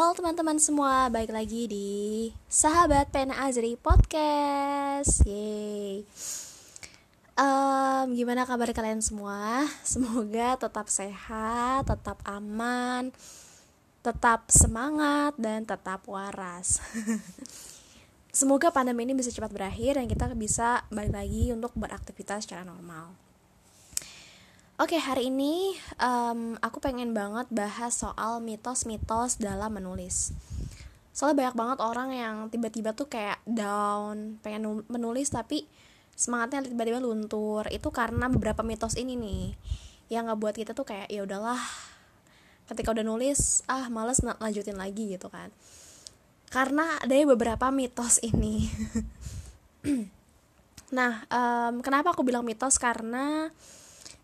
Halo teman-teman semua, balik lagi di Sahabat Pena Azri Podcast. Yeay. Um, gimana kabar kalian semua? Semoga tetap sehat, tetap aman, tetap semangat dan tetap waras. Semoga pandemi ini bisa cepat berakhir dan kita bisa balik lagi untuk beraktivitas secara normal. Oke, hari ini um, aku pengen banget bahas soal mitos-mitos dalam menulis. Soalnya banyak banget orang yang tiba-tiba tuh kayak down, pengen menulis tapi semangatnya tiba-tiba luntur. Itu karena beberapa mitos ini nih yang nggak buat kita tuh kayak ya udahlah. Ketika udah nulis, ah males lanjutin lagi gitu kan. Karena ada beberapa mitos ini. nah, um, kenapa aku bilang mitos? Karena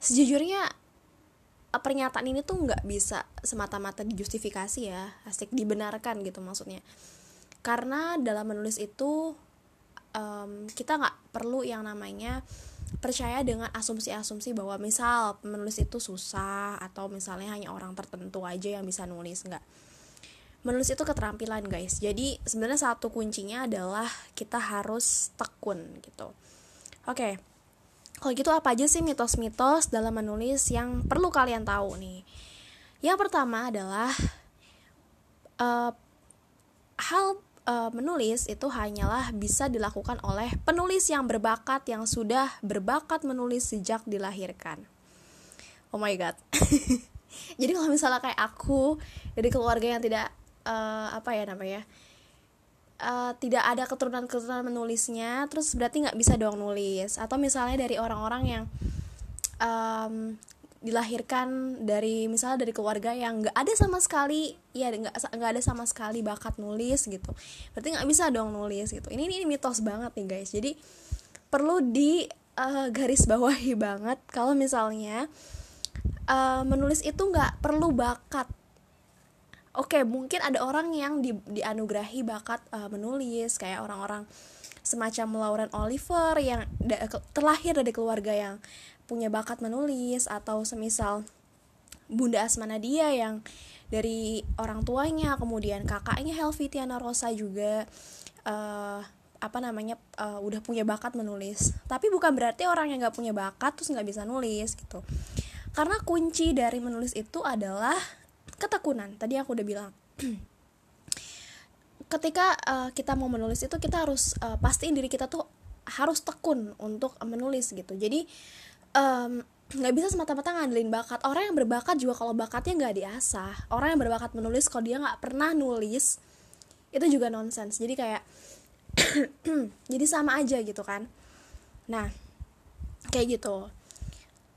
sejujurnya eh, pernyataan ini tuh nggak bisa semata-mata dijustifikasi ya. Asik dibenarkan gitu maksudnya. Karena dalam menulis itu um, kita nggak perlu yang namanya percaya dengan asumsi-asumsi bahwa misal menulis itu susah atau misalnya hanya orang tertentu aja yang bisa nulis nggak. Menulis itu keterampilan guys. Jadi sebenarnya satu kuncinya adalah kita harus tekun gitu. Oke. okay kalau gitu apa aja sih mitos-mitos dalam menulis yang perlu kalian tahu nih? Yang pertama adalah uh, hal uh, menulis itu hanyalah bisa dilakukan oleh penulis yang berbakat yang sudah berbakat menulis sejak dilahirkan. Oh my god. Jadi kalau misalnya kayak aku dari keluarga yang tidak uh, apa ya namanya? Uh, tidak ada keturunan-keturunan menulisnya terus berarti nggak bisa dong nulis. Atau misalnya dari orang-orang yang um, dilahirkan dari misalnya dari keluarga yang nggak ada sama sekali ya nggak nggak ada sama sekali bakat nulis gitu. Berarti nggak bisa dong nulis gitu. Ini ini mitos banget nih guys. Jadi perlu di uh, garis bawahi banget kalau misalnya uh, menulis itu nggak perlu bakat oke okay, mungkin ada orang yang di, dianugerahi bakat uh, menulis kayak orang-orang semacam Lauren Oliver yang da, terlahir dari keluarga yang punya bakat menulis atau semisal Bunda Asma Nadia yang dari orang tuanya kemudian kakaknya Helvitiana Rosa juga uh, apa namanya uh, udah punya bakat menulis. Tapi bukan berarti orang yang nggak punya bakat terus nggak bisa nulis gitu. Karena kunci dari menulis itu adalah ketekunan tadi aku udah bilang. Ketika uh, kita mau menulis itu kita harus uh, pastiin diri kita tuh harus tekun untuk menulis gitu. Jadi nggak um, bisa semata-mata ngandelin bakat. Orang yang berbakat juga kalau bakatnya nggak diasah orang yang berbakat menulis kalau dia nggak pernah nulis itu juga nonsens jadi kayak jadi sama aja gitu kan. Nah kayak gitu.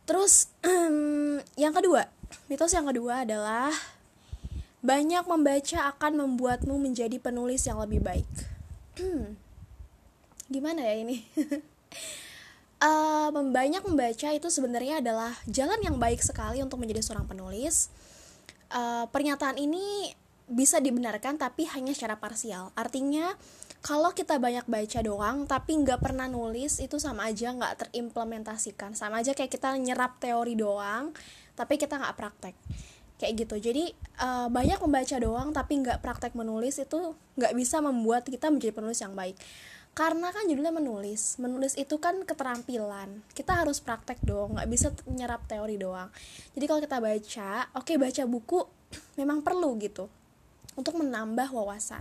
Terus yang kedua mitos yang kedua adalah banyak membaca akan membuatmu menjadi penulis yang lebih baik. Hmm, gimana ya ini? uh, banyak membaca itu sebenarnya adalah jalan yang baik sekali untuk menjadi seorang penulis. Uh, pernyataan ini bisa dibenarkan tapi hanya secara parsial. Artinya kalau kita banyak baca doang tapi nggak pernah nulis itu sama aja nggak terimplementasikan. Sama aja kayak kita nyerap teori doang tapi kita nggak praktek. Kayak gitu. Jadi uh, banyak membaca doang tapi nggak praktek menulis itu nggak bisa membuat kita menjadi penulis yang baik. Karena kan judulnya menulis. Menulis itu kan keterampilan. Kita harus praktek dong. Nggak bisa nyerap teori doang. Jadi kalau kita baca oke okay, baca buku memang perlu gitu untuk menambah wawasan.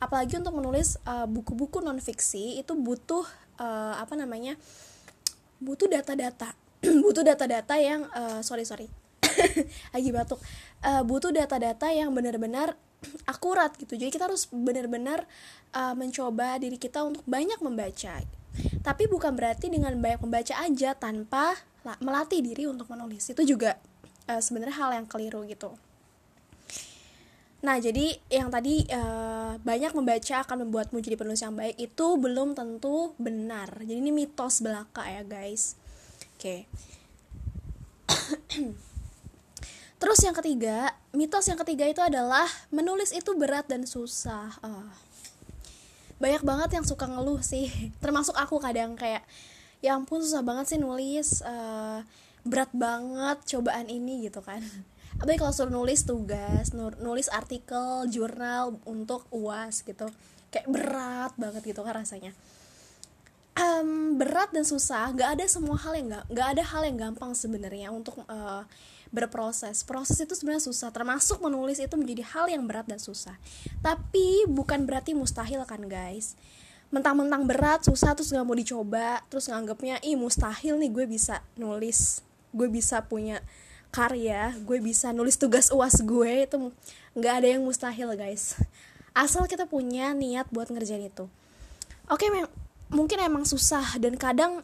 Apalagi untuk menulis uh, buku-buku non fiksi itu butuh uh, apa namanya butuh data-data butuh data-data yang uh, sorry sorry. Lagi batuk. Uh, butuh data-data yang benar-benar akurat gitu. Jadi kita harus benar-benar uh, mencoba diri kita untuk banyak membaca. Tapi bukan berarti dengan banyak membaca aja tanpa melatih diri untuk menulis. Itu juga uh, sebenarnya hal yang keliru gitu. Nah, jadi yang tadi uh, banyak membaca akan membuatmu jadi penulis yang baik itu belum tentu benar. Jadi ini mitos belaka ya, guys. Oke. Terus yang ketiga, mitos yang ketiga itu adalah menulis itu berat dan susah. Uh, banyak banget yang suka ngeluh sih, termasuk aku kadang kayak, ya ampun susah banget sih nulis. Uh, berat banget cobaan ini gitu kan apalagi kalau suruh nulis tugas nulis artikel jurnal untuk uas gitu kayak berat banget gitu kan rasanya um, berat dan susah. Nggak ada semua hal yang nggak nggak ada hal yang gampang sebenarnya untuk uh, berproses. Proses itu sebenarnya susah. Termasuk menulis itu menjadi hal yang berat dan susah. Tapi bukan berarti mustahil kan guys? Mentang-mentang berat susah terus nggak mau dicoba terus nganggapnya ih mustahil nih gue bisa nulis. Gue bisa punya karya. Gue bisa nulis tugas uas gue. Itu nggak ada yang mustahil guys. Asal kita punya niat buat ngerjain itu. Oke okay, mungkin emang susah dan kadang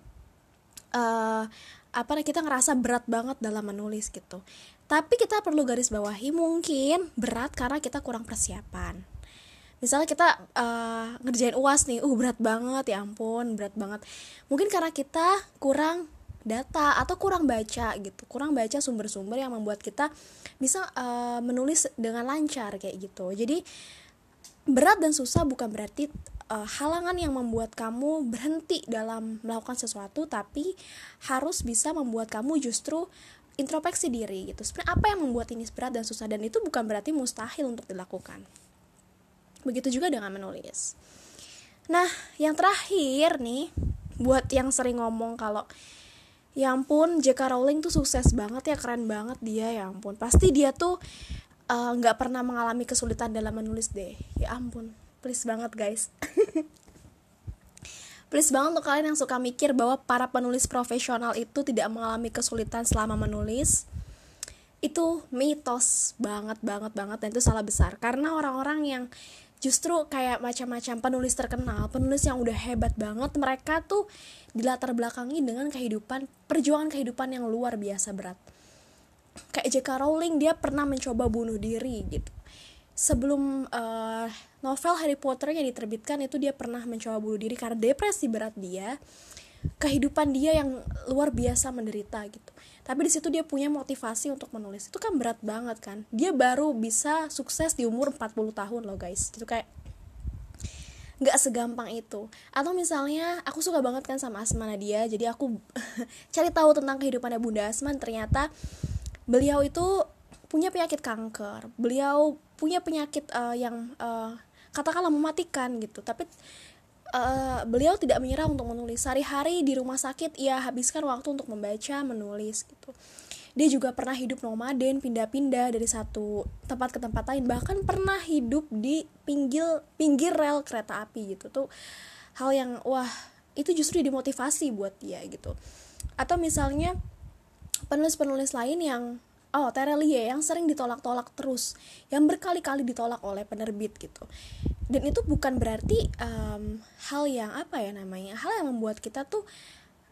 uh, apa kita ngerasa berat banget dalam menulis gitu. Tapi kita perlu garis bawahi mungkin berat karena kita kurang persiapan. Misalnya kita uh, ngerjain uas nih uh berat banget ya ampun berat banget. Mungkin karena kita kurang data atau kurang baca gitu kurang baca sumber-sumber yang membuat kita bisa uh, menulis dengan lancar kayak gitu. Jadi berat dan susah bukan berarti uh, halangan yang membuat kamu berhenti dalam melakukan sesuatu tapi harus bisa membuat kamu justru introspeksi diri gitu sebenarnya apa yang membuat ini berat dan susah dan itu bukan berarti mustahil untuk dilakukan Begitu juga dengan menulis. Nah, yang terakhir nih, buat yang sering ngomong kalau ya ampun J.K. Rowling tuh sukses banget ya, keren banget dia ya ampun. Pasti dia tuh nggak uh, pernah mengalami kesulitan dalam menulis deh. Ya ampun, please banget guys. please banget untuk kalian yang suka mikir bahwa para penulis profesional itu tidak mengalami kesulitan selama menulis itu mitos banget banget banget dan itu salah besar karena orang-orang yang justru kayak macam-macam penulis terkenal penulis yang udah hebat banget mereka tuh dilatar belakangi dengan kehidupan perjuangan kehidupan yang luar biasa berat kayak J.K. Rowling dia pernah mencoba bunuh diri gitu. Sebelum uh, novel Harry Potter yang diterbitkan itu dia pernah mencoba bunuh diri karena depresi berat dia kehidupan dia yang luar biasa menderita gitu. Tapi di situ dia punya motivasi untuk menulis. Itu kan berat banget kan? Dia baru bisa sukses di umur 40 tahun loh guys. Itu kayak nggak segampang itu. Atau misalnya aku suka banget kan sama Asma Nadia jadi aku cari tahu tentang kehidupannya Bunda Asman. Ternyata beliau itu punya penyakit kanker. Beliau punya penyakit uh, yang uh, katakanlah mematikan gitu. Tapi uh, beliau tidak menyerah untuk menulis. Sehari-hari di rumah sakit ia habiskan waktu untuk membaca menulis gitu. Dia juga pernah hidup nomaden pindah-pindah dari satu tempat ke tempat lain. Bahkan pernah hidup di pinggir pinggir rel kereta api gitu. Tuh hal yang wah itu justru dimotivasi buat dia gitu. Atau misalnya penulis-penulis lain yang oh Terelie yang sering ditolak-tolak terus yang berkali-kali ditolak oleh penerbit gitu. Dan itu bukan berarti um, hal yang apa ya namanya hal yang membuat kita tuh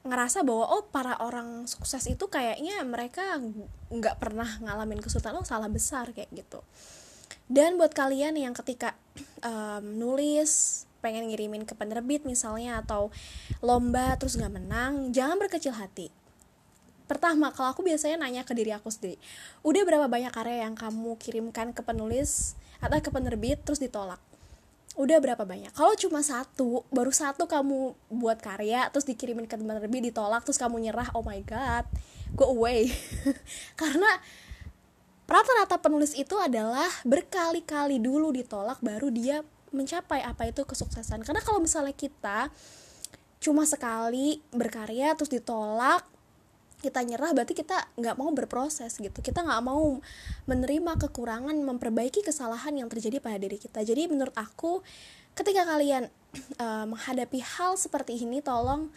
ngerasa bahwa oh para orang sukses itu kayaknya mereka nggak pernah ngalamin kesulitan oh salah besar kayak gitu. Dan buat kalian yang ketika um, nulis pengen ngirimin ke penerbit misalnya atau lomba terus nggak menang jangan berkecil hati pertama kalau aku biasanya nanya ke diri aku sendiri udah berapa banyak karya yang kamu kirimkan ke penulis atau ke penerbit terus ditolak? Udah berapa banyak? Kalau cuma satu baru satu kamu buat karya terus dikirimin ke penerbit ditolak terus kamu nyerah oh my god go away. Karena rata-rata penulis itu adalah berkali-kali dulu ditolak baru dia mencapai apa itu kesuksesan. Karena kalau misalnya kita cuma sekali berkarya terus ditolak kita nyerah berarti kita nggak mau berproses gitu. Kita nggak mau menerima kekurangan memperbaiki kesalahan yang terjadi pada diri kita. Jadi menurut aku ketika kalian uh, menghadapi hal seperti ini tolong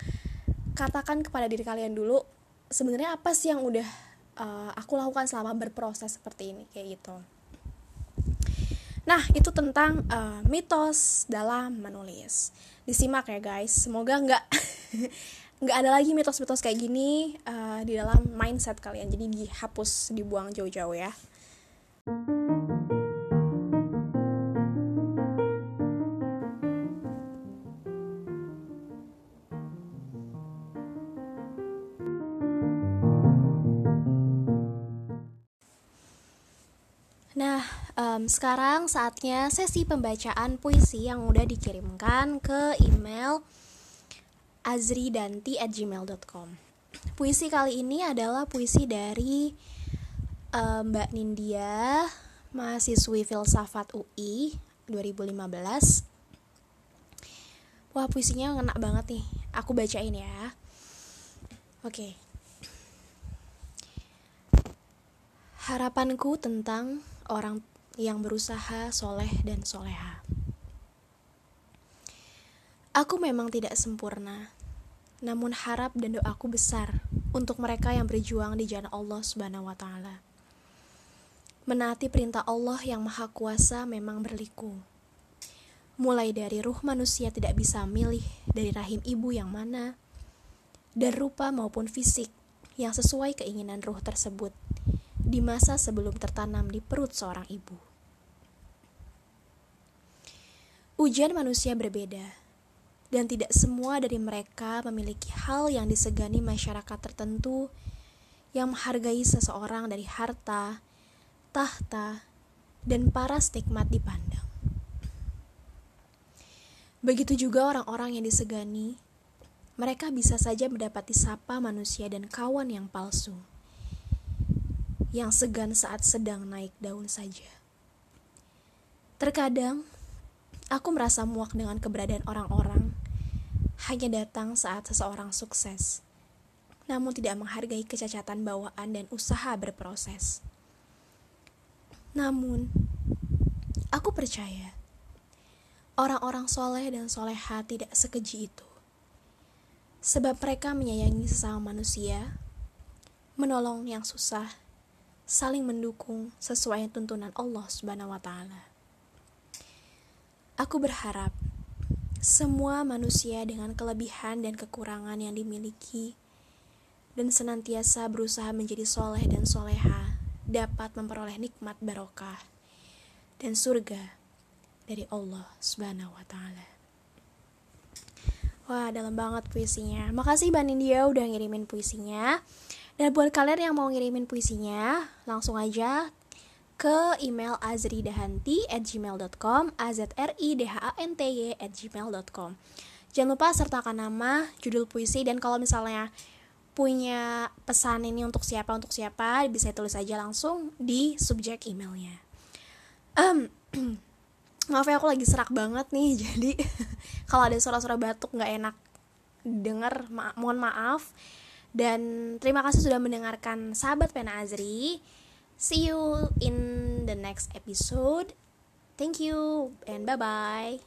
katakan kepada diri kalian dulu sebenarnya apa sih yang udah uh, aku lakukan selama berproses seperti ini? Kayak gitu. Nah itu tentang uh, mitos dalam menulis. Disimak ya guys. Semoga nggak nggak ada lagi mitos-mitos kayak gini uh, di dalam mindset kalian. Jadi dihapus dibuang jauh-jauh ya. Nah, um, sekarang saatnya sesi pembacaan puisi yang udah dikirimkan ke email azridanti@gmail.com. puisi kali ini adalah puisi dari uh, Mbak Nindya, mahasiswi filsafat UI 2015. Wah, puisinya ngena banget nih. Aku bacain ya. Oke. Okay. Harapanku tentang orang yang berusaha soleh dan soleha. Aku memang tidak sempurna, namun harap dan doaku besar untuk mereka yang berjuang di jalan Allah Subhanahu wa taala. Menaati perintah Allah yang Maha Kuasa memang berliku. Mulai dari ruh manusia tidak bisa milih dari rahim ibu yang mana, dan rupa maupun fisik yang sesuai keinginan ruh tersebut di masa sebelum tertanam di perut seorang ibu. Ujian manusia berbeda, dan tidak semua dari mereka memiliki hal yang disegani masyarakat tertentu yang menghargai seseorang dari harta, tahta, dan para stigmat dipandang. Begitu juga orang-orang yang disegani, mereka bisa saja mendapati sapa manusia dan kawan yang palsu, yang segan saat sedang naik daun saja. Terkadang, aku merasa muak dengan keberadaan orang-orang hanya datang saat seseorang sukses, namun tidak menghargai kecacatan bawaan dan usaha berproses. Namun, aku percaya orang-orang soleh dan soleha tidak sekeji itu, sebab mereka menyayangi sesama manusia, menolong yang susah, saling mendukung sesuai tuntunan Allah Subhanahu wa Ta'ala. Aku berharap semua manusia dengan kelebihan dan kekurangan yang dimiliki dan senantiasa berusaha menjadi soleh dan soleha dapat memperoleh nikmat barokah dan surga dari Allah Subhanahu wa taala. Wah, dalam banget puisinya. Makasih Mbak India udah ngirimin puisinya. Dan buat kalian yang mau ngirimin puisinya, langsung aja ke email azridahanti at gmail.com azridhanty at gmail.com Jangan lupa sertakan nama, judul puisi, dan kalau misalnya punya pesan ini untuk siapa untuk siapa bisa tulis aja langsung di subjek emailnya. Um, maaf ya aku lagi serak banget nih jadi kalau ada suara-suara batuk nggak enak dengar ma mohon maaf dan terima kasih sudah mendengarkan sahabat pena Azri. See you in the next episode. Thank you and bye bye.